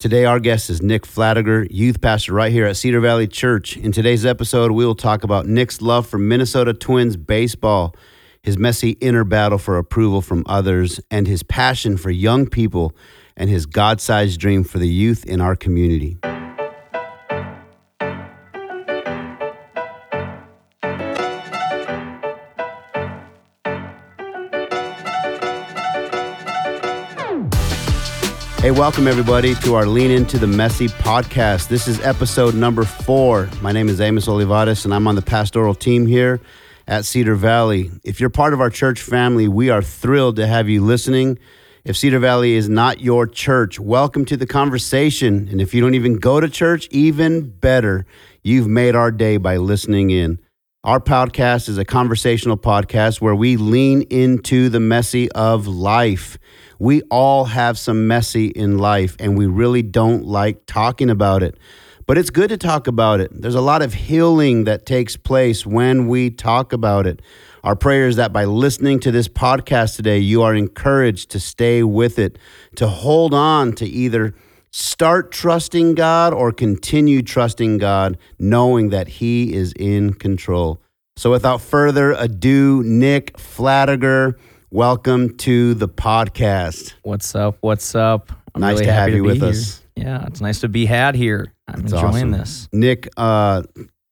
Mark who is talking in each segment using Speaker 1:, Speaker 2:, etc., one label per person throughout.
Speaker 1: Today, our guest is Nick Fladager, youth pastor right here at Cedar Valley Church. In today's episode, we will talk about Nick's love for Minnesota Twins baseball, his messy inner battle for approval from others, and his passion for young people and his God sized dream for the youth in our community. Hey, welcome everybody to our Lean Into the Messy podcast. This is episode number four. My name is Amos Olivares, and I'm on the pastoral team here at Cedar Valley. If you're part of our church family, we are thrilled to have you listening. If Cedar Valley is not your church, welcome to the conversation. And if you don't even go to church, even better, you've made our day by listening in. Our podcast is a conversational podcast where we lean into the messy of life we all have some messy in life and we really don't like talking about it. But it's good to talk about it. There's a lot of healing that takes place when we talk about it. Our prayer is that by listening to this podcast today, you are encouraged to stay with it, to hold on to either start trusting God or continue trusting God, knowing that He is in control. So without further ado, Nick Fladager welcome to the podcast.
Speaker 2: What's up? What's up?
Speaker 1: I'm nice really to have you to with
Speaker 2: here.
Speaker 1: us.
Speaker 2: Yeah, it's nice to be had here. I'm That's enjoying awesome. this.
Speaker 1: Nick, uh,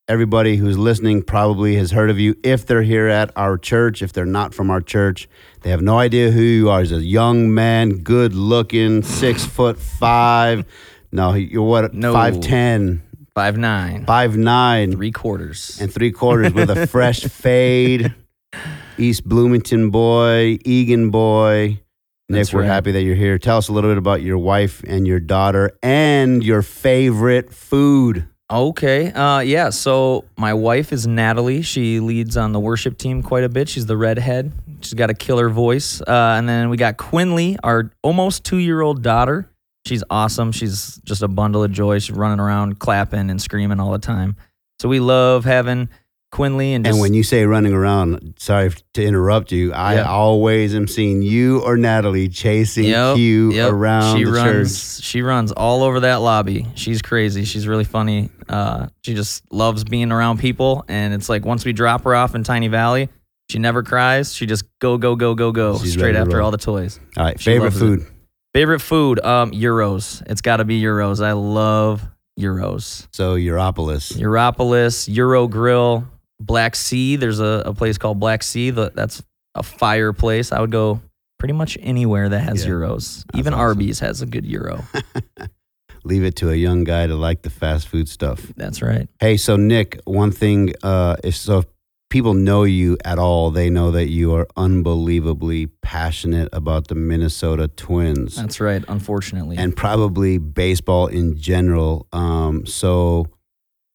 Speaker 1: everybody who's listening probably has heard of you if they're here at our church. If they're not from our church, they have no idea who you are. He's a young man, good looking, six foot five. No, you're what? No. Five ten.
Speaker 2: Five nine.
Speaker 1: Five nine.
Speaker 2: Three quarters.
Speaker 1: And three quarters with a fresh fade. East Bloomington boy, Eagan boy. Nick, That's we're right. happy that you're here. Tell us a little bit about your wife and your daughter and your favorite food.
Speaker 2: Okay. Uh, yeah. So my wife is Natalie. She leads on the worship team quite a bit. She's the redhead. She's got a killer voice. Uh, and then we got Quinley, our almost two year old daughter. She's awesome. She's just a bundle of joy. She's running around clapping and screaming all the time. So we love having Quinley and
Speaker 1: just, and when you say running around, sorry to interrupt you, I yep. always am seeing you or Natalie chasing yep, Q yep. around
Speaker 2: she
Speaker 1: the
Speaker 2: runs,
Speaker 1: church.
Speaker 2: She runs all over that lobby. She's crazy. She's really funny. Uh, she just loves being around people, and it's like once we drop her off in Tiny Valley, she never cries. She just go go go go go She's straight after all the toys.
Speaker 1: All right, she favorite food. It.
Speaker 2: Favorite food, um, Gyros. It's got to be Gyros. I love Gyros.
Speaker 1: So Europolis.
Speaker 2: Europolis, Euro Grill. Black Sea. There's a, a place called Black Sea. That's a fireplace. I would go pretty much anywhere that has yeah, gyros. Even awesome. Arby's has a good gyro.
Speaker 1: Leave it to a young guy to like the fast food stuff.
Speaker 2: That's right.
Speaker 1: Hey, so Nick, one thing uh, is so if people know you at all, they know that you are unbelievably passionate about the Minnesota Twins.
Speaker 2: That's right. Unfortunately,
Speaker 1: and probably baseball in general. Um, so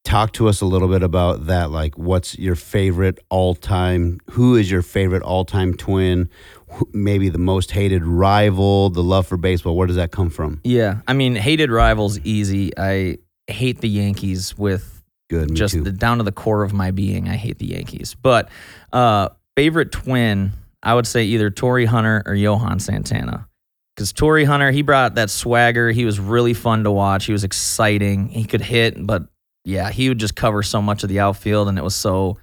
Speaker 1: talk to us a little bit about that like what's your favorite all-time who is your favorite all-time twin maybe the most hated rival the love for baseball where does that come from
Speaker 2: yeah i mean hated rivals easy i hate the yankees with
Speaker 1: good
Speaker 2: just the, down to the core of my being i hate the yankees but uh favorite twin i would say either torii hunter or johan santana because Torii Hunter, he brought that swagger. He was really fun to watch. He was exciting. He could hit, but yeah, he would just cover so much of the outfield, and it was so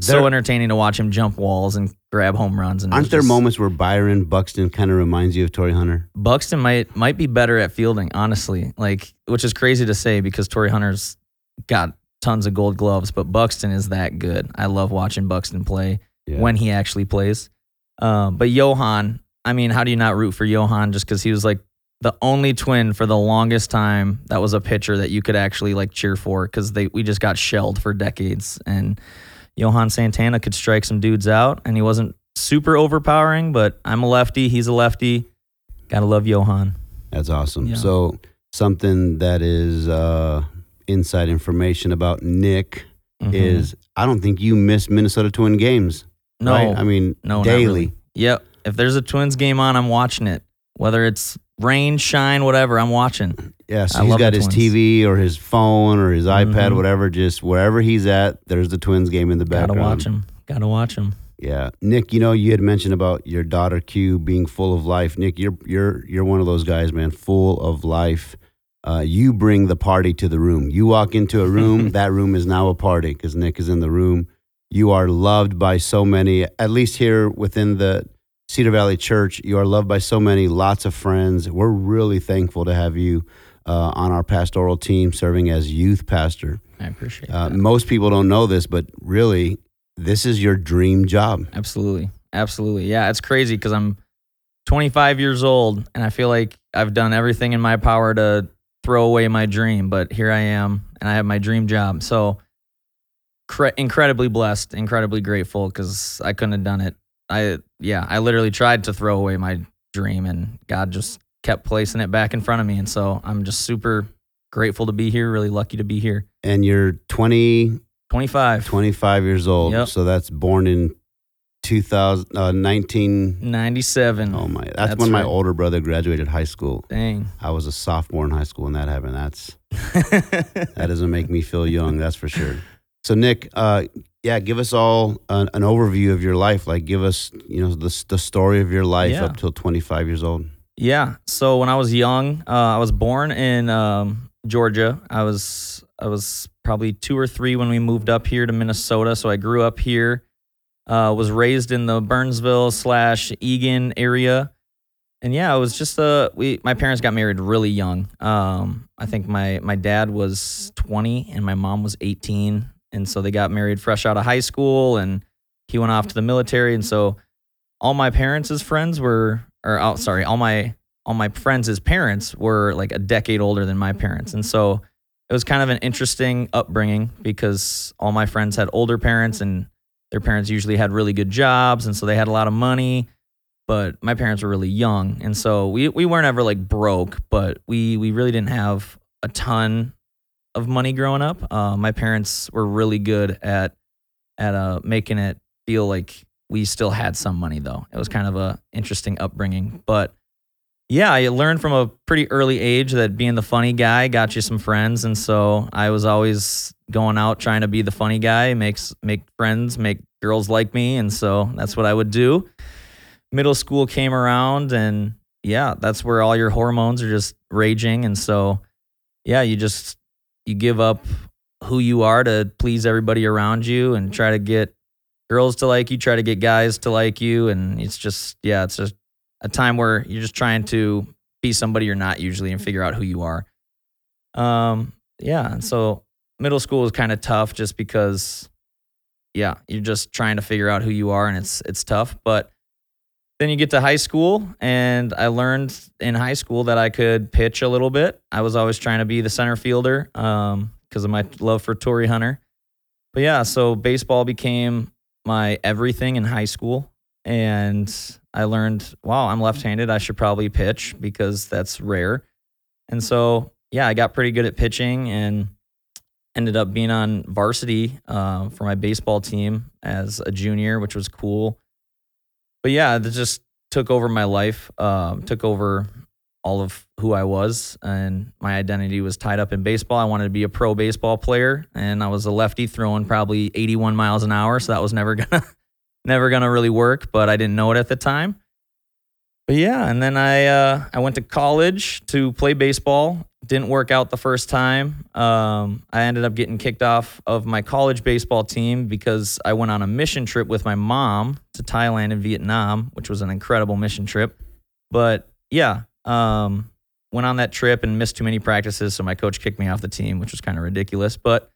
Speaker 2: so entertaining to watch him jump walls and grab home runs. And
Speaker 1: aren't there
Speaker 2: just,
Speaker 1: moments where Byron Buxton kind of reminds you of Torii Hunter?
Speaker 2: Buxton might might be better at fielding, honestly. Like, which is crazy to say because Torii Hunter's got tons of Gold Gloves, but Buxton is that good. I love watching Buxton play yeah. when he actually plays. Um, but Johan, I mean, how do you not root for Johan just because he was like the only twin for the longest time that was a pitcher that you could actually like cheer for because they we just got shelled for decades and Johan Santana could strike some dudes out and he wasn't super overpowering but I'm a lefty he's a lefty gotta love Johan
Speaker 1: that's awesome yeah. so something that is uh, inside information about Nick mm-hmm. is I don't think you miss Minnesota Twin games
Speaker 2: no
Speaker 1: right? I mean
Speaker 2: no
Speaker 1: daily
Speaker 2: really. yep if there's a Twins game on I'm watching it whether it's rain, shine, whatever. I'm watching.
Speaker 1: Yeah, so I he's got his twins. TV or his phone or his iPad, mm-hmm. whatever. Just wherever he's at, there's the Twins game in the background.
Speaker 2: Gotta watch him. Gotta watch him.
Speaker 1: Yeah, Nick. You know, you had mentioned about your daughter Q being full of life. Nick, you're you're you're one of those guys, man, full of life. uh, you bring the party to the room. You walk into a room, that room is now a party because Nick is in the room. You are loved by so many, at least here within the Cedar Valley Church. You are loved by so many, lots of friends. We're really thankful to have you uh, on our pastoral team serving as youth pastor.
Speaker 2: I appreciate
Speaker 1: Uh,
Speaker 2: that.
Speaker 1: most people don't know this, but really, this is your dream job.
Speaker 2: Absolutely. Absolutely. Yeah, it's crazy because I'm 25 years old and I feel like I've done everything in my power to throw away my dream, but here I am and I have my dream job. So cre- incredibly blessed, incredibly grateful because I couldn't have done it. I, yeah, I literally tried to throw away my dream and God just kept placing it back in front of me. And so I'm just super grateful to be here, really lucky to be here.
Speaker 1: And you're 20,
Speaker 2: 25,
Speaker 1: 25 years old.
Speaker 2: Yep.
Speaker 1: So that's born in 2000, uh, 19.
Speaker 2: 97.
Speaker 1: Oh my, that's,
Speaker 2: That's
Speaker 1: when my older brother graduated high school.
Speaker 2: Dang.
Speaker 1: I was a sophomore in high school when that happened. That's that doesn't make me feel young, that's for sure. So Nick, uh, yeah, give us all an, an overview of your life. Like, give us, you know, the the story of your life
Speaker 2: Yeah.
Speaker 1: up till 25 years old.
Speaker 2: Yeah. So when I was young, uh, I was born in um, Georgia. I was I was probably two or three when we moved up here to Minnesota. So I grew up here. Uh, was raised in the Burnsville slash Eagan area, and yeah, it was just uh we my parents got married really young. Um, I think my my dad was 20 and my mom was 18, and so they mm-hmm. got married fresh out of high school, and he went off to the military, and mm-hmm. so all my parents' friends were or oh, sorry, all my all my friends' parents were like a decade older than my parents. And so it was kind of an interesting upbringing because all my friends had older parents and their parents usually had really good jobs and so they had a lot of money, but my parents were really young. And so we we weren't ever like broke, but we we really didn't have a ton of money growing up. Uh, my parents were really good at at uh, making it feel like we still had some money though. It was kind of a interesting upbringing, but yeah, I learned from a pretty early age that being the funny guy got you some friends, and so I was always going out trying to be the funny guy, makes make friends, make girls like me, and so that's what I would do. Middle school came around, and yeah, that's where all your hormones are just raging, and so yeah, you just you give up who you are to please everybody around you and try to get girls to like you, try to get guys to like you, and it's just yeah, it's just a time where you're just trying to be somebody you're not usually and figure out who you are. Um, yeah, and so middle school is kind of tough just because, yeah, you're just trying to figure out who you are, and it's it's tough. But then you get to high school, and I learned in high school that I could pitch a little bit. I was always trying to be the center fielder um, because of my love for Torii Hunter. But yeah, so baseball became my everything in high school, and I learned, wow, I'm left-handed. I should probably pitch because that's rare. And so, yeah, I got pretty good at pitching and ended up being on varsity uh, for my baseball team as a junior, which was cool. But yeah, that just took over my life, um, took over all of who I was, and my identity was tied up in baseball. I wanted to be a pro baseball player, and I was a lefty throwing probably 81 miles an hour, so that was never gonna never gonna really work. But I didn't know it at the time. But yeah, and then I uh, I went to college to play baseball. Didn't work out the first time. Um, I ended up getting kicked off of my college baseball team because I went on a mission trip with my mom to Thailand and Vietnam, which was an incredible mission trip. But yeah, um, went on that trip and missed too many practices, so my coach kicked me off the team, which was kind of ridiculous. But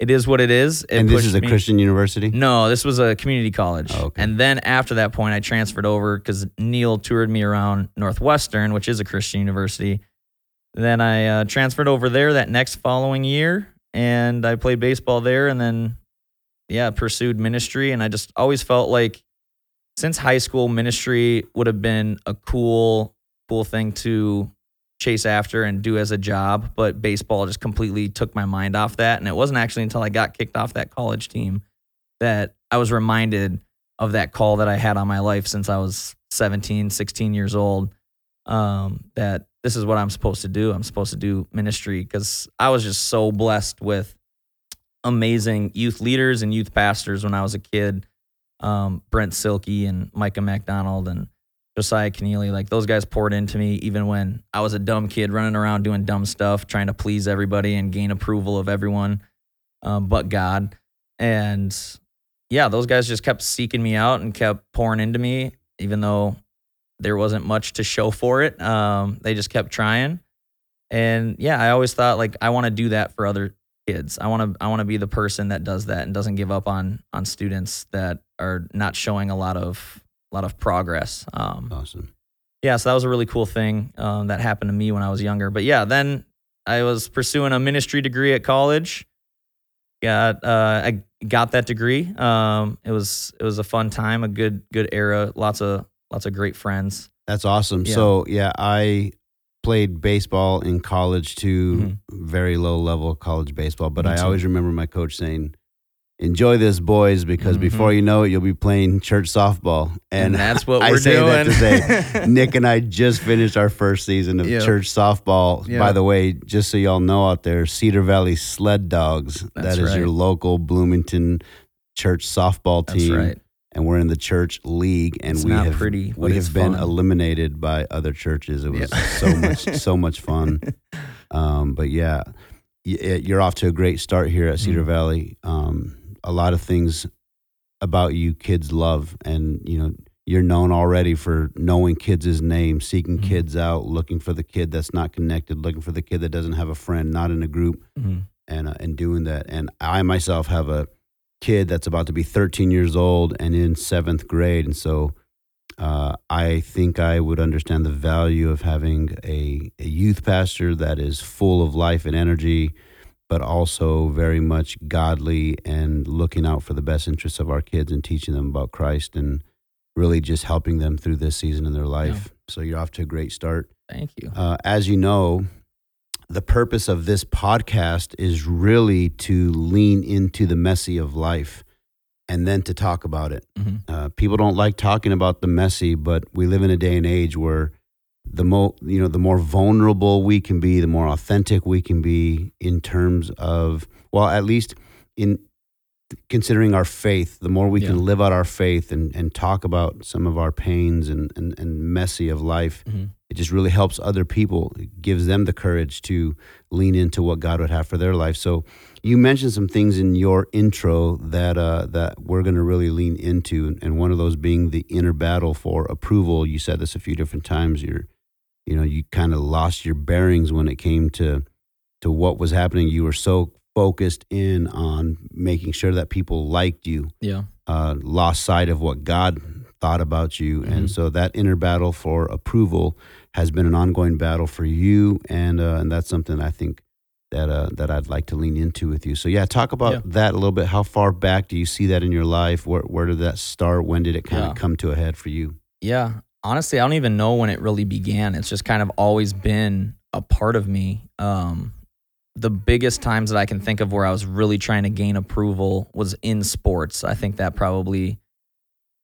Speaker 2: it is what it is. It
Speaker 1: and this is a
Speaker 2: me-
Speaker 1: Christian university?
Speaker 2: no, this was a community college.
Speaker 1: Oh, okay.
Speaker 2: And then after that point, I transferred over because Neil toured me around Northwestern, which is a Christian university. Then I uh, transferred over there that next following year, and I played baseball there. And then, yeah, pursued ministry. And I just always felt like since high school, ministry would have been a cool, cool thing to chase after and do as a job. But baseball just completely took my mind off that. And it wasn't actually until I got kicked off that college team that I was reminded of that call that I had on my life since I was 17, 16 years old. Um, that this is what I'm supposed to do. I'm supposed to do ministry because I was just so blessed with amazing youth leaders and youth pastors when I was a kid. Um, Brent Silky and Micah McDonald and Josiah Keneally, like those guys poured into me even when I was a dumb kid running around doing dumb stuff, trying to please everybody and gain approval of everyone um, but God. And yeah, those guys just kept seeking me out and kept pouring into me, even though there wasn't much to show for it. Um, they just kept trying. And yeah, I always thought like I want to do that for other kids. I want to I want to be the person that does that and doesn't give up on on students that are not showing a lot of a lot of progress. Um,
Speaker 1: awesome.
Speaker 2: Yeah, so that was a really cool thing um, that happened to me when I was younger. But yeah, then I was pursuing a ministry degree at college. Got uh, I got that degree. Um, it was it was a fun time, a good good era, lots of lots of great friends.
Speaker 1: That's awesome. Yeah. So yeah, I played baseball in college to mm-hmm. very low level college baseball, but Me I too. always remember my coach saying, enjoy this, boys, because mm-hmm. before you know it, you'll be playing church softball.
Speaker 2: And, and that's what I we're say doing. That to
Speaker 1: say, Nick and I just finished our first season of yep. church softball. Yep. By the way, just so y'all know out there, Cedar Valley Sled Dogs. That's that is right. your local Bloomington church softball team.
Speaker 2: Right.
Speaker 1: And we're in the church league, and
Speaker 2: it's
Speaker 1: we have
Speaker 2: pretty,
Speaker 1: we have been eliminated by other churches. It was so much so much fun. Um, but yeah, you're off to a great start here at Cedar mm-hmm. Valley. Um, a lot of things about you kids love and you know you're known already for knowing kids' names, seeking mm-hmm. kids out, looking for the kid that's not connected, looking for the kid that doesn't have a friend, not in a group, mm-hmm. and uh, and doing that. And I myself have a kid that's about to be 13 years old and in seventh grade, and so uh, I think I would understand the value of having a, a youth pastor that is full of life and energy but also very much godly and looking out for the best interests of our kids and teaching them about Christ and really just helping them through this season in their life. Yeah. So you're off to a great start.
Speaker 2: Thank you.
Speaker 1: Uh, as you know, the purpose of this podcast is really to lean into the messy of life and then to talk about it. Mm-hmm. Uh, people don't like talking about the messy, but we live in a day and age where the more you know the more vulnerable we can be the more authentic we can be in terms of well at least in considering our faith the more we yeah. can live out our faith and, and talk about some of our pains and, and, and messy of life mm-hmm. It just really helps other people it gives them the courage to lean into what god would have for their life. So you mentioned some things in your intro that uh, that we're going to really lean into and one of those being the inner battle for approval. You said this a few different times. You're you know you kind of lost your bearings when it came to to what was happening. You were so focused in on making sure that people liked you
Speaker 2: yeah.
Speaker 1: uh, lost sight of what god thought about you. Mm-hmm. and so that inner battle for approval has been an ongoing battle for you and uh, and that's something i think that uh, that I'd like to lean into with you. So yeah, talk about yeah. that a little bit. How far back do you see that in your life? Where where did that start? When did it kind yeah. of come to a head for you?
Speaker 2: Yeah, honestly, I don't even know when it really began. It's just kind of always been a part of me. Um, the biggest times that I can think of where I was really trying to gain approval was in sports. I think that probably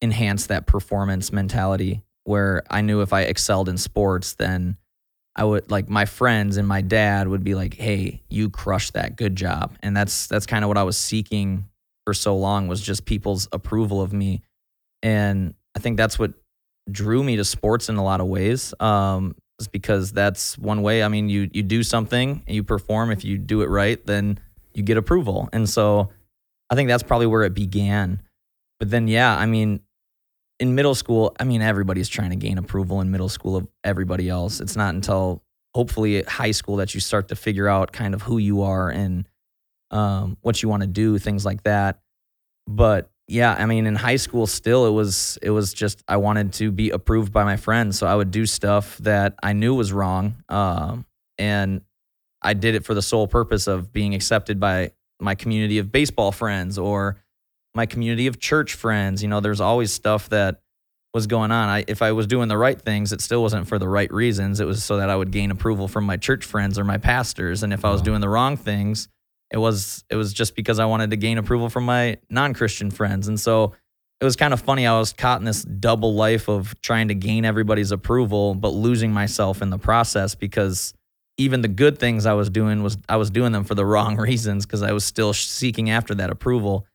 Speaker 2: enhanced that performance mentality where I knew if I excelled in sports, then I would like my friends and my dad would be like, "Hey, you crushed that. Good job." And that's that's kind of what I was seeking for so long was just people's approval of me. And I think that's what drew me to sports in a lot of ways. Um, is because that's one way. I mean, you you do something and you perform. If you do it right, then you get approval. And so I think that's probably where it began. But then, yeah, I mean, in middle school, I mean, everybody's trying to gain approval in middle school of everybody else. It's not until hopefully at high school that you start to figure out kind of who you are and um, what you want to do, things like that. But yeah, I mean, in high school, still it was it was just I wanted to be approved by my friends, so I would do stuff that I knew was wrong, um, and I did it for the sole purpose of being accepted by my community of baseball friends or my community of church friends. You know, there's always stuff that was going on. I, if I was doing the right things, it still wasn't for the right reasons. It was so that I would gain approval from my church friends or my pastors. And if I was doing the wrong things, it was it was just because I wanted to gain approval from my non-Christian friends. And so it was kind of funny. I was caught in this double life of trying to gain everybody's approval, but losing myself in the process because even the good things I was doing was I was doing them for the wrong reasons because I was still seeking after that approval.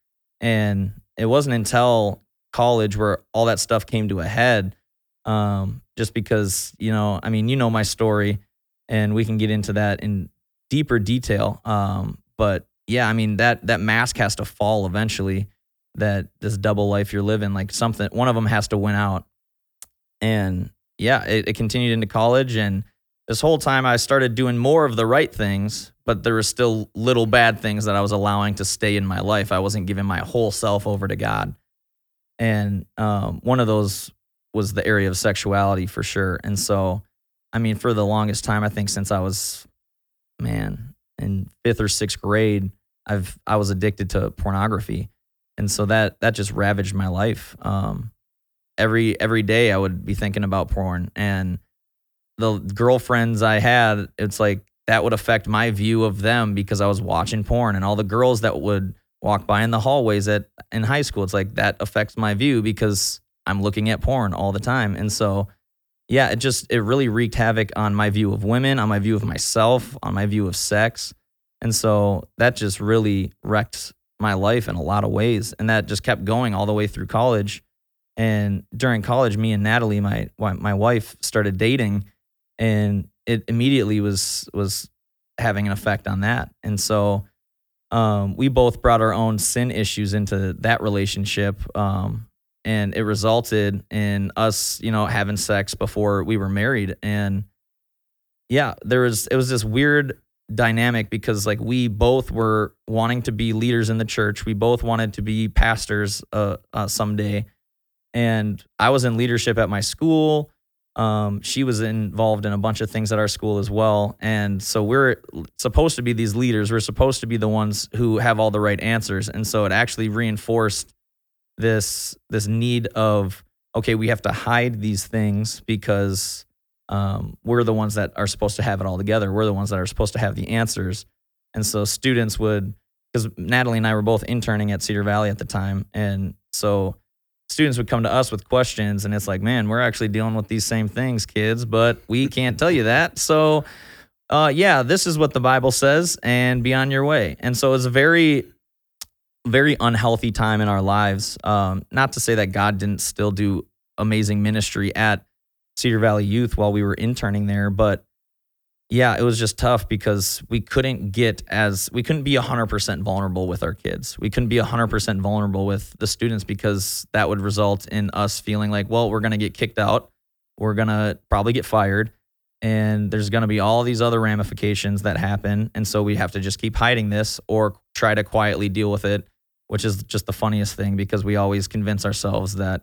Speaker 2: And it wasn't until college where all that stuff came to a head Um, just because, you know, I mean, you know my story and we can get into that in deeper detail. Um, but yeah, I mean that that mask has to fall eventually. That this double life you're living, like something, one of them has to win out. And yeah, it, it continued into college, and this whole time I started doing more of the right things, but there were still little bad things that I was allowing to stay in my life. I wasn't giving my whole self over to God, and um, one of those was the area of sexuality for sure. And so, I mean, for the longest time, I think since I was, man, in fifth or sixth grade, I've I was addicted to pornography, and so that that just ravaged my life. Um, every every day I would be thinking about porn, and the girlfriends I had, it's like that would affect my view of them because I was watching porn, and all the girls that would walk by in the hallways at in high school, it's like that affects my view because I'm looking at porn all the time, and so yeah, it just it really wreaked havoc on my view of women, on my view of myself, on my view of sex. And so that just really wrecked my life in a lot of ways. And that just kept going all the way through college. And during college, me and Natalie, my my wife, started dating, and it immediately was was having an effect on that. And so um, we both brought our own sin issues into that relationship, um, and it resulted in us, you know, having sex before we were married. And yeah, there was it was this weird dynamic because like we both were wanting to be leaders in the church. We both wanted to be pastors uh, uh, someday, and I was in leadership at my school. Um, she was involved in a bunch of things at our school as well, and so we're supposed to be these leaders. We're supposed to be the ones who have all the right answers, and so it actually reinforced this this need of okay, we have to hide these things because um, we're the ones that are supposed to have it all together. We're the ones that are supposed to have the answers. And so students would, because Natalie and I were both interning at Cedar Valley at the time. And so students would come to us with questions. And it's like, man, we're actually dealing with these same things, kids, but we can't tell you that. So, uh, yeah, this is what the Bible says and be on your way. And so it's a very, very unhealthy time in our lives. Um, not to say that God didn't still do amazing ministry at Cedar Valley Youth while we were interning there. But yeah, it was just tough because we couldn't get as we couldn't be 100% vulnerable with our kids. We couldn't be 100% vulnerable with the students because that would result in us feeling like, well, we're going to get kicked out. We're going to probably get fired. And there's going to be all these other ramifications that happen. And so we have to just keep hiding this or try to quietly deal with it, which is just the funniest thing because we always convince ourselves that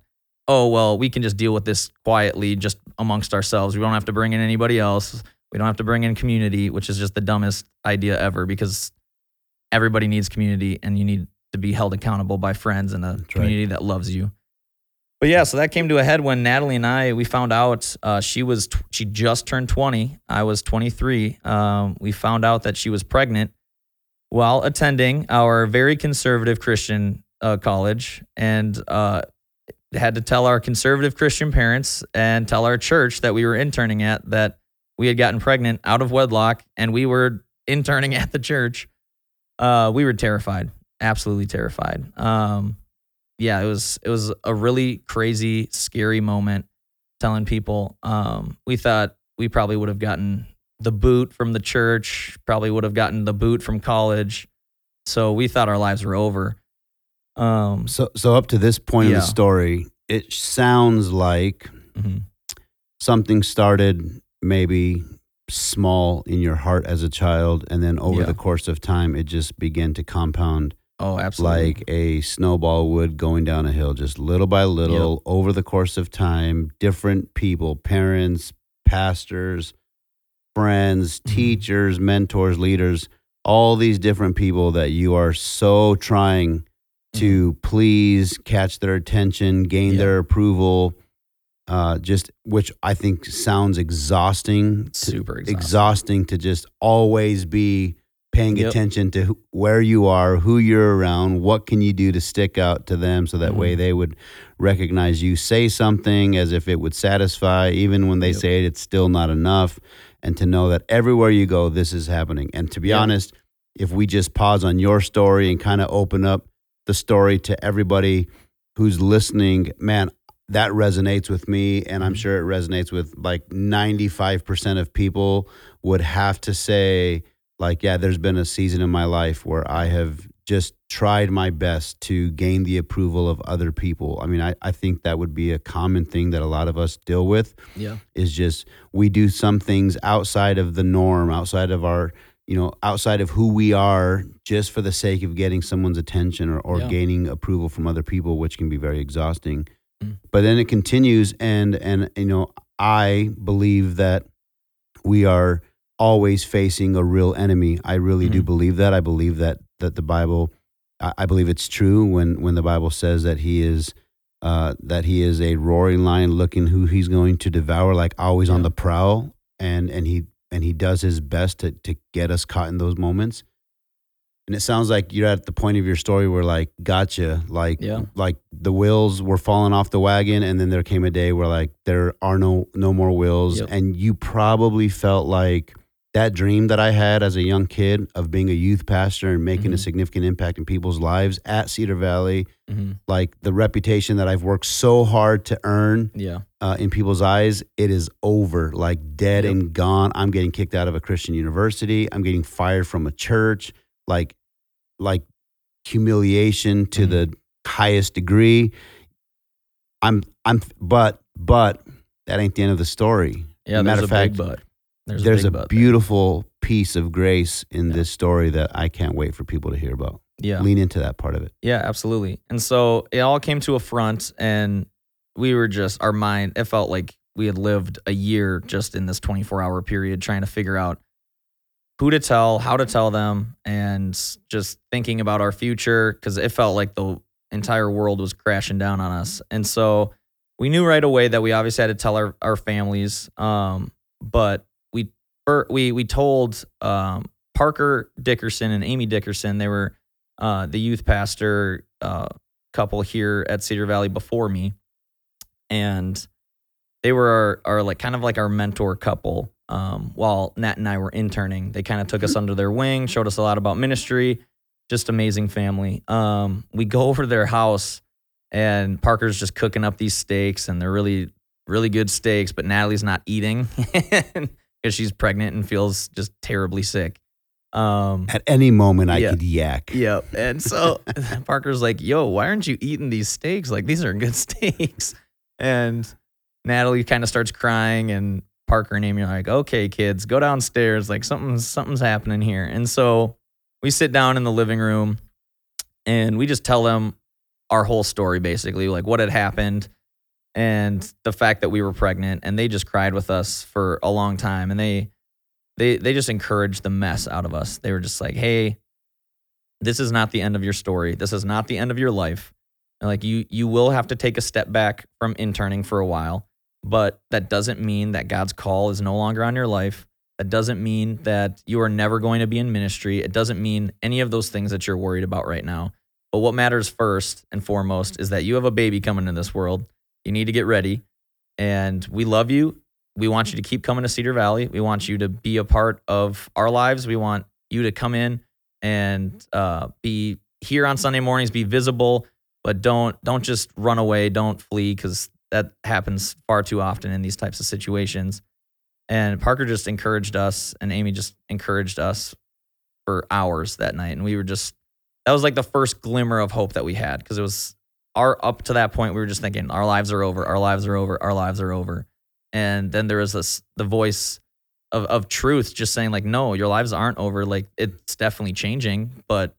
Speaker 2: oh, well, we can just deal with this quietly just amongst ourselves. We don't have to bring in anybody else. We don't have to bring in community, which is just the dumbest idea ever because everybody needs community and you need to be held accountable by friends and a That's community right. that loves you. But yeah, so that came to a head when Natalie and I we found out uh, she was t- she just turned 20. I was 23. Um, we found out that she was pregnant while attending our very conservative Christian uh, college, and uh, had to tell our conservative Christian parents and tell our church that we were interning at that we had gotten pregnant out of wedlock and we were interning at the church. Uh, we were terrified, absolutely terrified. Um, yeah, it was it was a really crazy, scary moment. Telling people, um, we thought we probably would have gotten the boot from the church, probably would have gotten the boot from college. So we thought our lives were over.
Speaker 1: Um, so, so up to this point yeah. of the story, it sounds like mm-hmm. something started maybe small in your heart as a child, and then over yeah. the course of time, it just began to compound.
Speaker 2: Oh, absolutely.
Speaker 1: Like a snowball would going down a hill, just little by little yep. over the course of time, different people, parents, pastors, friends, mm-hmm. teachers, mentors, leaders, all these different people that you are so trying to mm-hmm. please catch their attention, gain yeah. their approval. Uh, just which I think sounds exhausting.
Speaker 2: Super exhausting.
Speaker 1: exhausting to just always be paying yep. attention to who, where you are, who you're around, what can you do to stick out to them, so that mm-hmm. way they would recognize you. Say something as if it would satisfy, even when they yep. say it, it's still not enough. And to know that everywhere you go, this is happening. And to be yep. honest, if we just pause on your story and kind of open up the story to everybody who's listening, man, that resonates with me, and I'm
Speaker 2: Mhm.
Speaker 1: sure it resonates with like 95% of people would have to say, like, yeah, there's been a season in my life where I have just tried my best to gain the approval of other people. I mean, I, I think that would be a common thing that a lot of us deal with
Speaker 2: Yeah.
Speaker 1: is just we do some things outside of the norm, outside of our, you know, outside of who we are, just for the sake of getting someone's attention or, or
Speaker 2: Yeah.
Speaker 1: gaining approval from other people, which can be very exhausting.
Speaker 2: Mm.
Speaker 1: But then it continues, and and you know, I believe that we are always facing a real enemy. I really do
Speaker 2: Mhm.
Speaker 1: believe that. I believe that that the Bible, I, I believe it's true when when the Bible says that He is. Uh, that he is a roaring lion looking who he's going to devour like always on the prowl and and he and he does his best to to get us caught in those moments and it sounds like you're at the point of your story where like gotcha like
Speaker 2: Yeah.
Speaker 1: like the wheels were falling off the wagon and then there came a day where like there are no no more wheels
Speaker 2: Yep.
Speaker 1: and you probably felt like that dream that I had as a young kid of being a youth pastor and making a
Speaker 2: Mhm.
Speaker 1: significant impact in people's lives at Cedar Valley
Speaker 2: hmm
Speaker 1: like the reputation that I've worked so hard to earn
Speaker 2: Yeah.
Speaker 1: uh, in people's eyes, it is over, like dead
Speaker 2: Yep.
Speaker 1: and gone. I'm getting kicked out of a Christian university. I'm getting fired from a church. Like, like humiliation to
Speaker 2: Mhm.
Speaker 1: the highest degree. I'm, I'm, but, but that ain't the end of the story.
Speaker 2: Yeah.
Speaker 1: Matter of fact,
Speaker 2: but. There's,
Speaker 1: There's,
Speaker 2: a,
Speaker 1: a,
Speaker 2: but there.
Speaker 1: beautiful piece of grace in
Speaker 2: Yeah.
Speaker 1: this story that I can't wait for people to hear about.
Speaker 2: Yeah.
Speaker 1: Lean into that part of it.
Speaker 2: Yeah, absolutely. And so it all came to a front, and we were just, our mind, it felt like we had lived a year just in this 24 hour period trying to figure out who to tell, how to tell them, and just thinking about our future because it felt like the entire world was crashing down on us. And so we knew right away that we obviously had to tell our, our families. Um, but we, we, we told um, Parker Dickerson and Amy Dickerson, they were uh, the youth pastor uh, couple here at Cedar Valley before me, and they were our, our like kind of like our mentor couple. Um, while Nat and I were interning, they kind of took us under their wing, showed us a lot about ministry. Just amazing family. Um, we go over to their house, and Parker's just cooking up these steaks, and they're really really good steaks. But Natalie's not eating because she's pregnant and feels just terribly sick. Um,
Speaker 1: At any moment, I
Speaker 2: Yeah.
Speaker 1: could yak.
Speaker 2: Yep. And so Parker's like, yo, why aren't you eating these steaks? Like, these are good steaks. And Natalie kind of starts crying, and Parker Amy are like, okay, kids, go downstairs. Like, something's, something's happening here. And so we sit down in the living room and we just tell them our whole story, basically, like what had happened and the fact that we were pregnant. And they just cried with us for a long time. And they, they, they just encouraged the mess out of us. They were just like, hey, this is not the end of your story. This is not the end of your life. And like you you will have to take a step back from interning for a while, but that doesn't mean that God's call is no longer on your life. That doesn't mean that you are never going to be in ministry. It doesn't mean any of those things that you're worried about right now. But what matters first and foremost is that you have a baby coming in this world. You need to get ready. And we love you. We want you to keep coming to Cedar Valley. We want you to be a part of our lives. We want you to come in and uh, be here on Sunday mornings, be visible, but don't don't just run away, don't flee, because that happens far too often in these types of situations. And Parker just encouraged us, and Amy just encouraged us for hours that night, and we were just that was like the first glimmer of hope that we had because it was our up to that point we were just thinking our lives are over, our lives are over, our lives are over, and then there was this the voice of, of truth just saying like no your lives aren't over. Like it's definitely changing but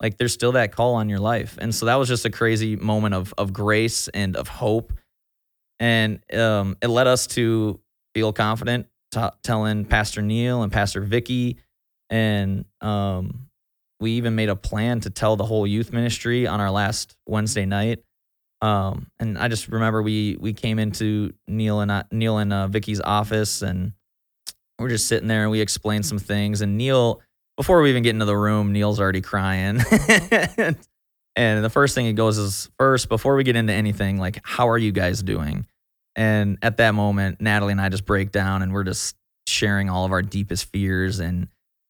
Speaker 2: like there's still that call on your life. And so that was just a crazy moment of of grace and of hope and um, it led us to feel confident t- telling pastor neil and pastor vicky and um, we even made a plan to tell the whole youth ministry on our last wednesday night. Um, and i just remember we we came into neil and neil and uh, vicky's office and we're just sitting there and we explained some things. And neil before we even get into the room neil's already crying. And the first thing he goes is first before we get into anything like how are you guys doing? And at that moment natalie and i just break down and we're just sharing all of our deepest fears. And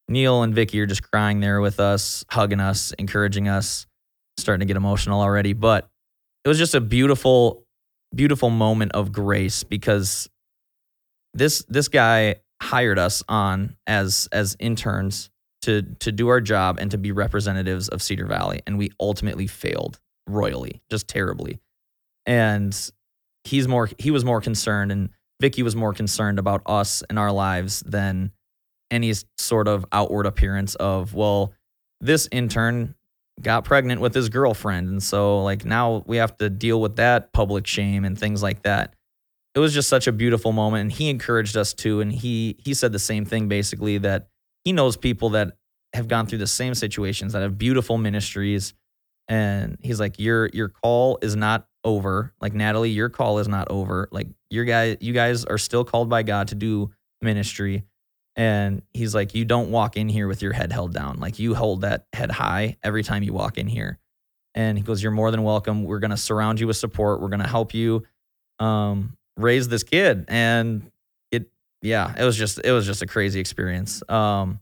Speaker 2: neil and vicky are just crying there with us hugging us encouraging us starting to get emotional already. But it was just a beautiful beautiful moment of grace because this this guy hired us on as as interns to to do our job and to be representatives of Cedar Valley and we ultimately failed royally just terribly. And he's more he was more concerned and Vicky was more concerned about us and our lives than any sort of outward appearance of well this intern got pregnant with his girlfriend and so like now we have to deal with that public shame and things like that. It was just such a beautiful moment and he encouraged us too and he he said the same thing basically that he knows people that have gone through the same situations that have beautiful ministries and he's like your your call is not over like Natalie your call is not over like your guy you guys are still called by God to do ministry and he's like, You don't walk in here with your head held down. Like, you hold that head high every time you walk in here. And he goes, You're more than welcome. We're going to surround you with support. We're going to help you um, raise this kid. And yeah, it was just, it was just a crazy experience. Um,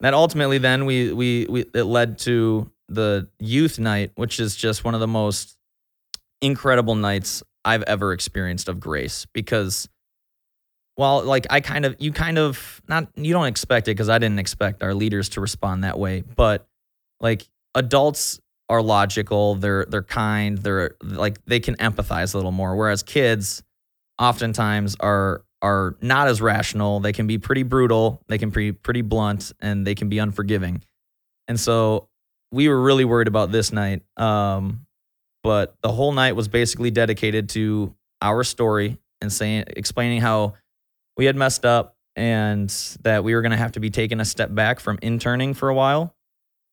Speaker 2: that ultimately then we, we, we, it led to the youth night, which is just one of the most incredible nights I've ever experienced of grace because well, like I kind of, you kind of, not, you don't expect it because I didn't expect our leaders to respond that way. But like adults are logical, they're they're kind, they're like they can empathize a little more. Whereas kids, oftentimes are are not as rational. They can be pretty brutal, they can be pretty blunt, and they can be unforgiving. And so we were really worried about this night. Um, but the whole night was basically dedicated to our story and saying explaining how we had messed up and that we were going to have to be taking a step back from interning for a while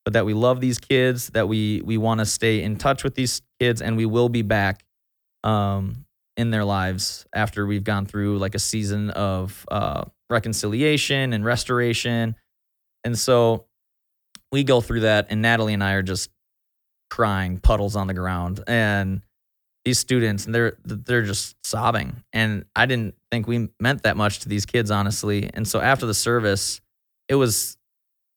Speaker 2: but that we love these kids that we we want to stay in touch with these kids and we will be back um, in their lives after we've gone through like a season of uh, reconciliation and restoration. And so we go through that and natalie and i are just crying puddles on the ground. And these students and they're they're just sobbing. And i didn't think we meant that much to these kids honestly. And so after the service it was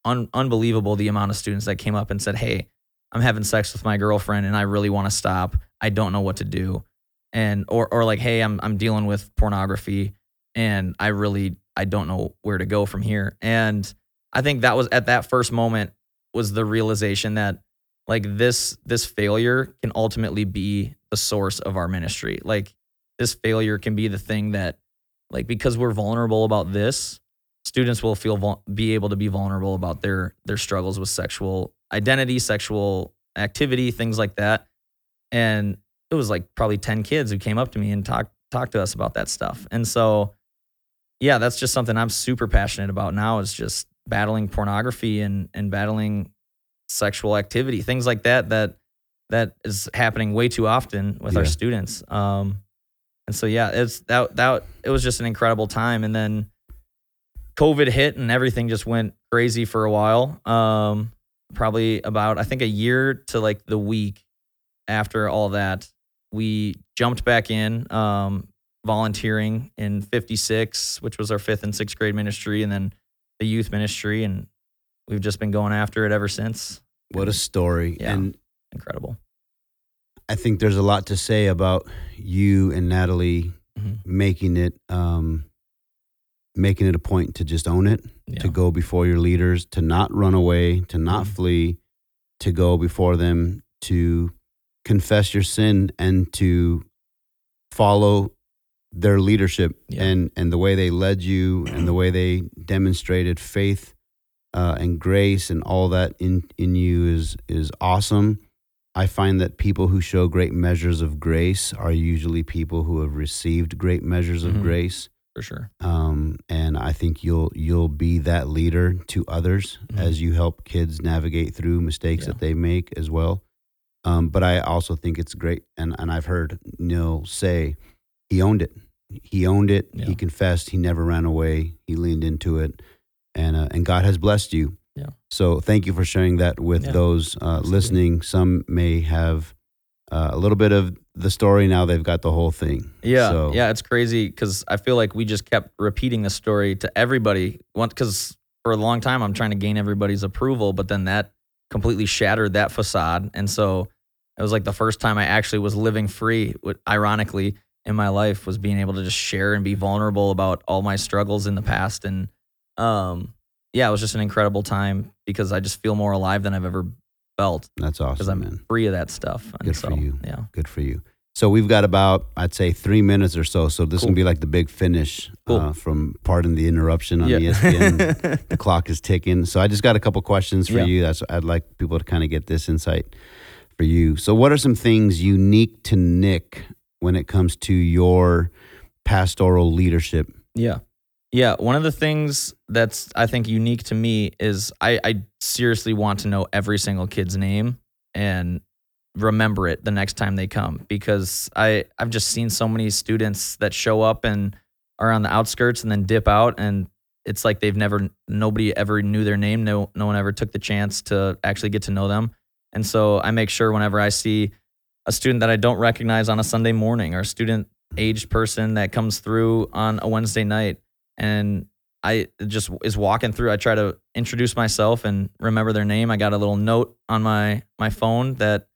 Speaker 2: un- unbelievable the amount of students that came up and said hey i'm having sex with my girlfriend and i really want to stop. I don't know what to do and or or like hey i'm i'm dealing with pornography and i really i don't know where to go from here. And i think that was at that first moment was the realization that like this this failure can ultimately be the source of our ministry. Like this failure can be the thing that like because we're vulnerable about this students will feel be able to be vulnerable about their their struggles with sexual identity sexual activity things like that. And it was like probably 10 kids who came up to me and talked talked to us about that stuff and so yeah that's just something i'm super passionate about now is just battling pornography and and battling sexual activity, things like that that that is happening way too often with yeah. our students. Um, and so yeah, it's that that it was just an incredible time. And then COVID hit and everything just went crazy for a while. Um, probably about I think a year to like the week after all that, we jumped back in, um, volunteering in 56, which was our fifth and sixth grade ministry, and then the youth ministry, and we've just been going after it ever since.
Speaker 1: What a story.
Speaker 2: Yeah, and incredible.
Speaker 1: I think there's a lot to say about you and Natalie mm-hmm. making it um, making it a point to just own it, yeah. to go before your leaders, to not run away, to not mm-hmm. flee, to go before them, to confess your sin and to follow their leadership yeah. and and the way they led you and the way they demonstrated faith uh, and grace and all that in in you is is awesome. I find that people who show great measures of grace are usually people who have received great measures of mm-hmm. grace.
Speaker 2: For sure.
Speaker 1: Um, and I think you'll you'll be that leader to others mm-hmm. as you help kids navigate through mistakes yeah. that they make as well. Um, but I also think it's great, and and I've heard Neil say he owned it. He owned it. Yeah. He confessed. He never ran away. He leaned into it and uh, and God has blessed you.
Speaker 2: Yeah.
Speaker 1: So thank you for sharing that with yeah, those uh, listening. Some may have uh, a little bit of the story now; they've got the whole thing.
Speaker 2: Yeah, so. yeah, it's crazy because I feel like we just kept repeating the story to everybody. Because for a long time, I'm trying to gain everybody's approval, but then that completely shattered that facade, and so It was like the first time I actually was living free. Ironically in my life was being able to just share and be vulnerable about all my struggles in the past. And um, yeah, it was just an incredible time because I just feel more alive than I've ever felt
Speaker 1: That's awesome,
Speaker 2: because I'm
Speaker 1: man.
Speaker 2: free of that stuff. And
Speaker 1: Good
Speaker 2: so,
Speaker 1: for you.
Speaker 2: Yeah.
Speaker 1: Good for you. So we've got about, I'd say, three minutes or so. So this
Speaker 2: Cool.
Speaker 1: will be like the big finish
Speaker 2: Cool.
Speaker 1: uh, from Pardon the Interruption on
Speaker 2: Yeah.
Speaker 1: ESPN. the clock is ticking. So I just got a couple questions for
Speaker 2: Yeah.
Speaker 1: you. That's I'd like people to kind of get this insight for you. So what are some things unique to Nick when it comes to your pastoral leadership?
Speaker 2: Yeah. Yeah. One of the things that's I think unique to me is I, I seriously want to know every single kid's name and remember it the next time they come because I, I've just seen so many students that show up and are on the outskirts and then dip out and it's like they've never nobody ever knew their name. No no one ever took the chance to actually get to know them. And so I make sure whenever I see a student that I don't recognize on a Sunday morning or a student aged person that comes through on a Wednesday night and I just is walking through. I try to introduce myself and remember their name. I got a little note on my my phone that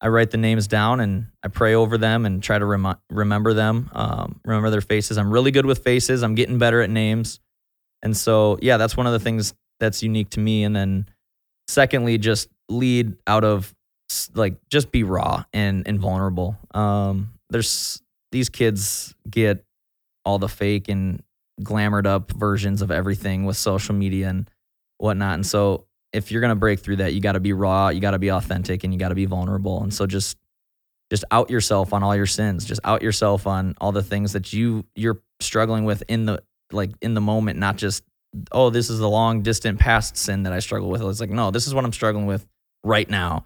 Speaker 2: I write the names down and I pray over them and try to remi- remember them, um, remember their faces. I'm really good with faces. I'm getting better at names, and so yeah, that's one of the things that's unique to me. And then secondly, just lead out of like just be raw and and vulnerable. Um, there's these kids get all the fake and glamored up versions of everything with social media and whatnot. And so if you're gonna break through that, you got to be raw, you got to be authentic, and you got to be vulnerable. And so just just out yourself on all your sins. Just out yourself on all the things that you you're struggling with in the like in the moment, not just oh this is a long distant past sin that I struggle with. It's like no, this is what I'm struggling with right now.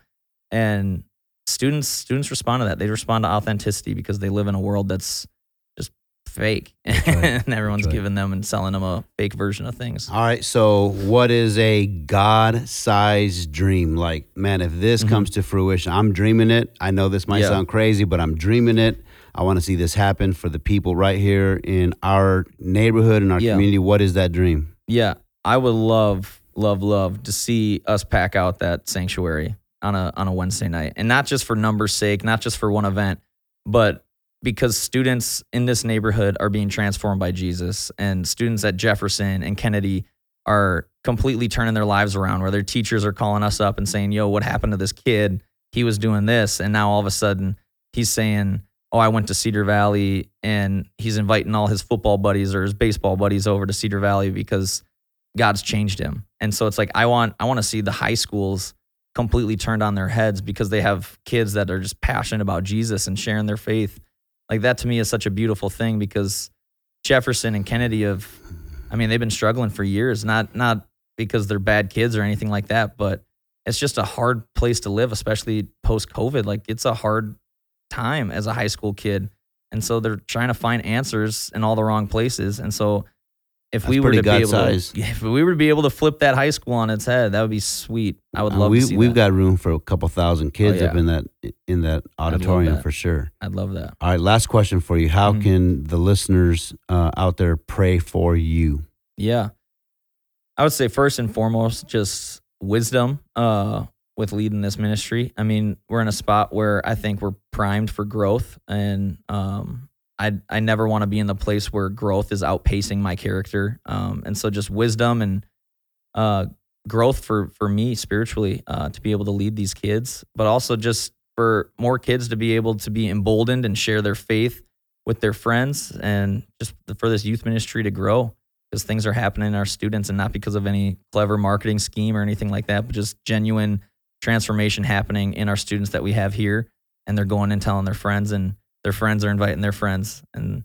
Speaker 2: And students students respond to that. They respond to authenticity because they live in a world that's just fake,
Speaker 1: right.
Speaker 2: and everyone's
Speaker 1: right.
Speaker 2: giving them and selling them a fake version of things.
Speaker 1: All right. So, what is a God sized dream? Like, man, if this
Speaker 2: Mhm.
Speaker 1: comes to fruition, I'm dreaming it. I know this might
Speaker 2: Yeah.
Speaker 1: sound crazy, but I'm dreaming it. I want to see this happen for the people right here in our neighborhood, in our
Speaker 2: Yeah.
Speaker 1: community. What is that dream?
Speaker 2: Yeah, I would love, love, love to see us pack out that sanctuary on a on a Wednesday night, and not just for numbers' sake, not just for one event, but because students in this neighborhood are being transformed by Jesus, and students at Jefferson and Kennedy are completely turning their lives around. Where their teachers are calling us up and saying, "Yo, what happened to this kid? He was doing this, and now all of a sudden he's saying." Oh, I went to Cedar Valley and he's inviting all his football buddies or his baseball buddies over to Cedar Valley because God's changed him. And so it's like I want I want to see the high schools completely turned on their heads because they have kids that are just passionate about Jesus and sharing their faith. Like that to me is such a beautiful thing because Jefferson and Kennedy have I mean they've been struggling for years not not because they're bad kids or anything like that, but it's just a hard place to live especially post COVID. Like it's a hard time as a high school kid. And so they're trying to find answers in all the wrong places. And so if
Speaker 1: That's
Speaker 2: we were to be able
Speaker 1: God-sized.
Speaker 2: to, if we were to be able to flip that high school on its head, that would be sweet. I would
Speaker 1: Uh,
Speaker 2: love
Speaker 1: we,
Speaker 2: to see
Speaker 1: we've
Speaker 2: that.
Speaker 1: got room for a couple thousand kids
Speaker 2: Oh,
Speaker 1: up in that in that auditorium
Speaker 2: that.
Speaker 1: for sure.
Speaker 2: I'd love that.
Speaker 1: All right, last question for you. How
Speaker 2: Mhm.
Speaker 1: can the listeners uh, out there pray for you?
Speaker 2: Yeah. I would say first and foremost, just wisdom uh, with leading this ministry. I mean, we're in a spot where I think we're primed for growth, and um, I I never want to be in the place where growth is outpacing my character. Um, and so, just wisdom and uh, growth for for me spiritually uh, to be able to lead these kids, but also just for more kids to be able to be emboldened and share their faith with their friends, and just for this youth ministry to grow because things are happening in our students and not because of any clever marketing scheme or anything like that, but just genuine transformation happening in our students that we have here. And they're going and telling their friends, and their friends are inviting their friends. And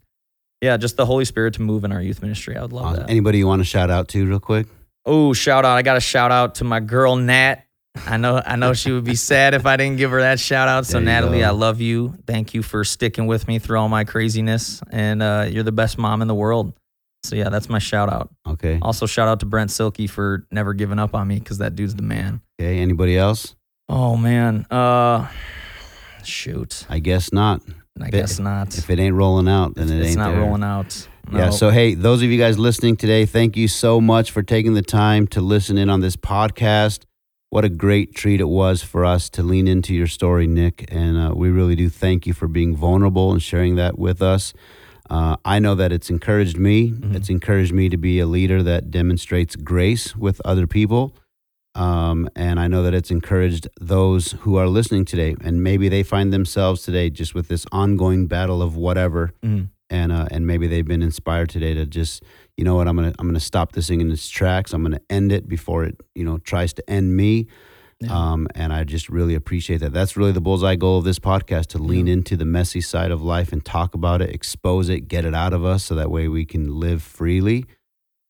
Speaker 2: yeah, just the Holy Spirit to move in our youth ministry. I would love
Speaker 1: Awesome.
Speaker 2: that.
Speaker 1: Anybody you want to shout out to real quick?
Speaker 2: Oh, shout out. I got to shout out to my girl, Nat. I know, I know she would be sad if I didn't give her that shout out. So, Natalie,
Speaker 1: go.
Speaker 2: I love you. Thank you for sticking with me through all my craziness. And uh, you're the best mom in the world. So, yeah, that's my shout out.
Speaker 1: Okay.
Speaker 2: Also, shout out to Brent Silky for never giving up on me because that dude's the man.
Speaker 1: Okay. Anybody else?
Speaker 2: Oh man, uh, shoot,
Speaker 1: I guess not.
Speaker 2: I
Speaker 1: If-
Speaker 2: guess not.
Speaker 1: If it ain't rolling out, then it
Speaker 2: it's
Speaker 1: ain't
Speaker 2: not
Speaker 1: there.
Speaker 2: rolling out.
Speaker 1: Yeah. So, hey, those of you guys listening today, thank you so much for taking the time to listen in on this podcast. what a great treat it was for us to lean into your story, Nick. And uh, we really do thank you for being vulnerable and sharing that with us. Uh, I know that it's encouraged me. Mm-hmm. It's encouraged me to be a leader that demonstrates grace with other people. Um, and I know that it's encouraged those who are listening today, and maybe they find themselves today just with this ongoing battle of whatever, mm-hmm. and uh, and maybe they've been inspired today to just, you know what, I'm gonna I'm gonna stop this thing in its tracks. I'm gonna end it before it, you know, tries to end me. Yeah. Um, and I just really appreciate that. That's really the bullseye goal of this podcast to lean yeah. into the messy side of life and talk about it, expose it, get it out of us so that way we can live freely.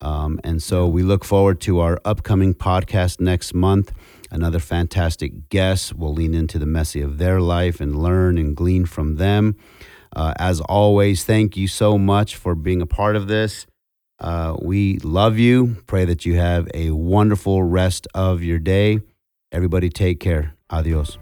Speaker 1: Um, and so we look forward to our upcoming podcast next month. Another fantastic guest. We'll lean into the messy of their life and learn and glean from them. Uh, as always, thank you so much for being a part of this. Uh, we love you. Pray that you have a wonderful rest of your day. Everybody, take care. Adios.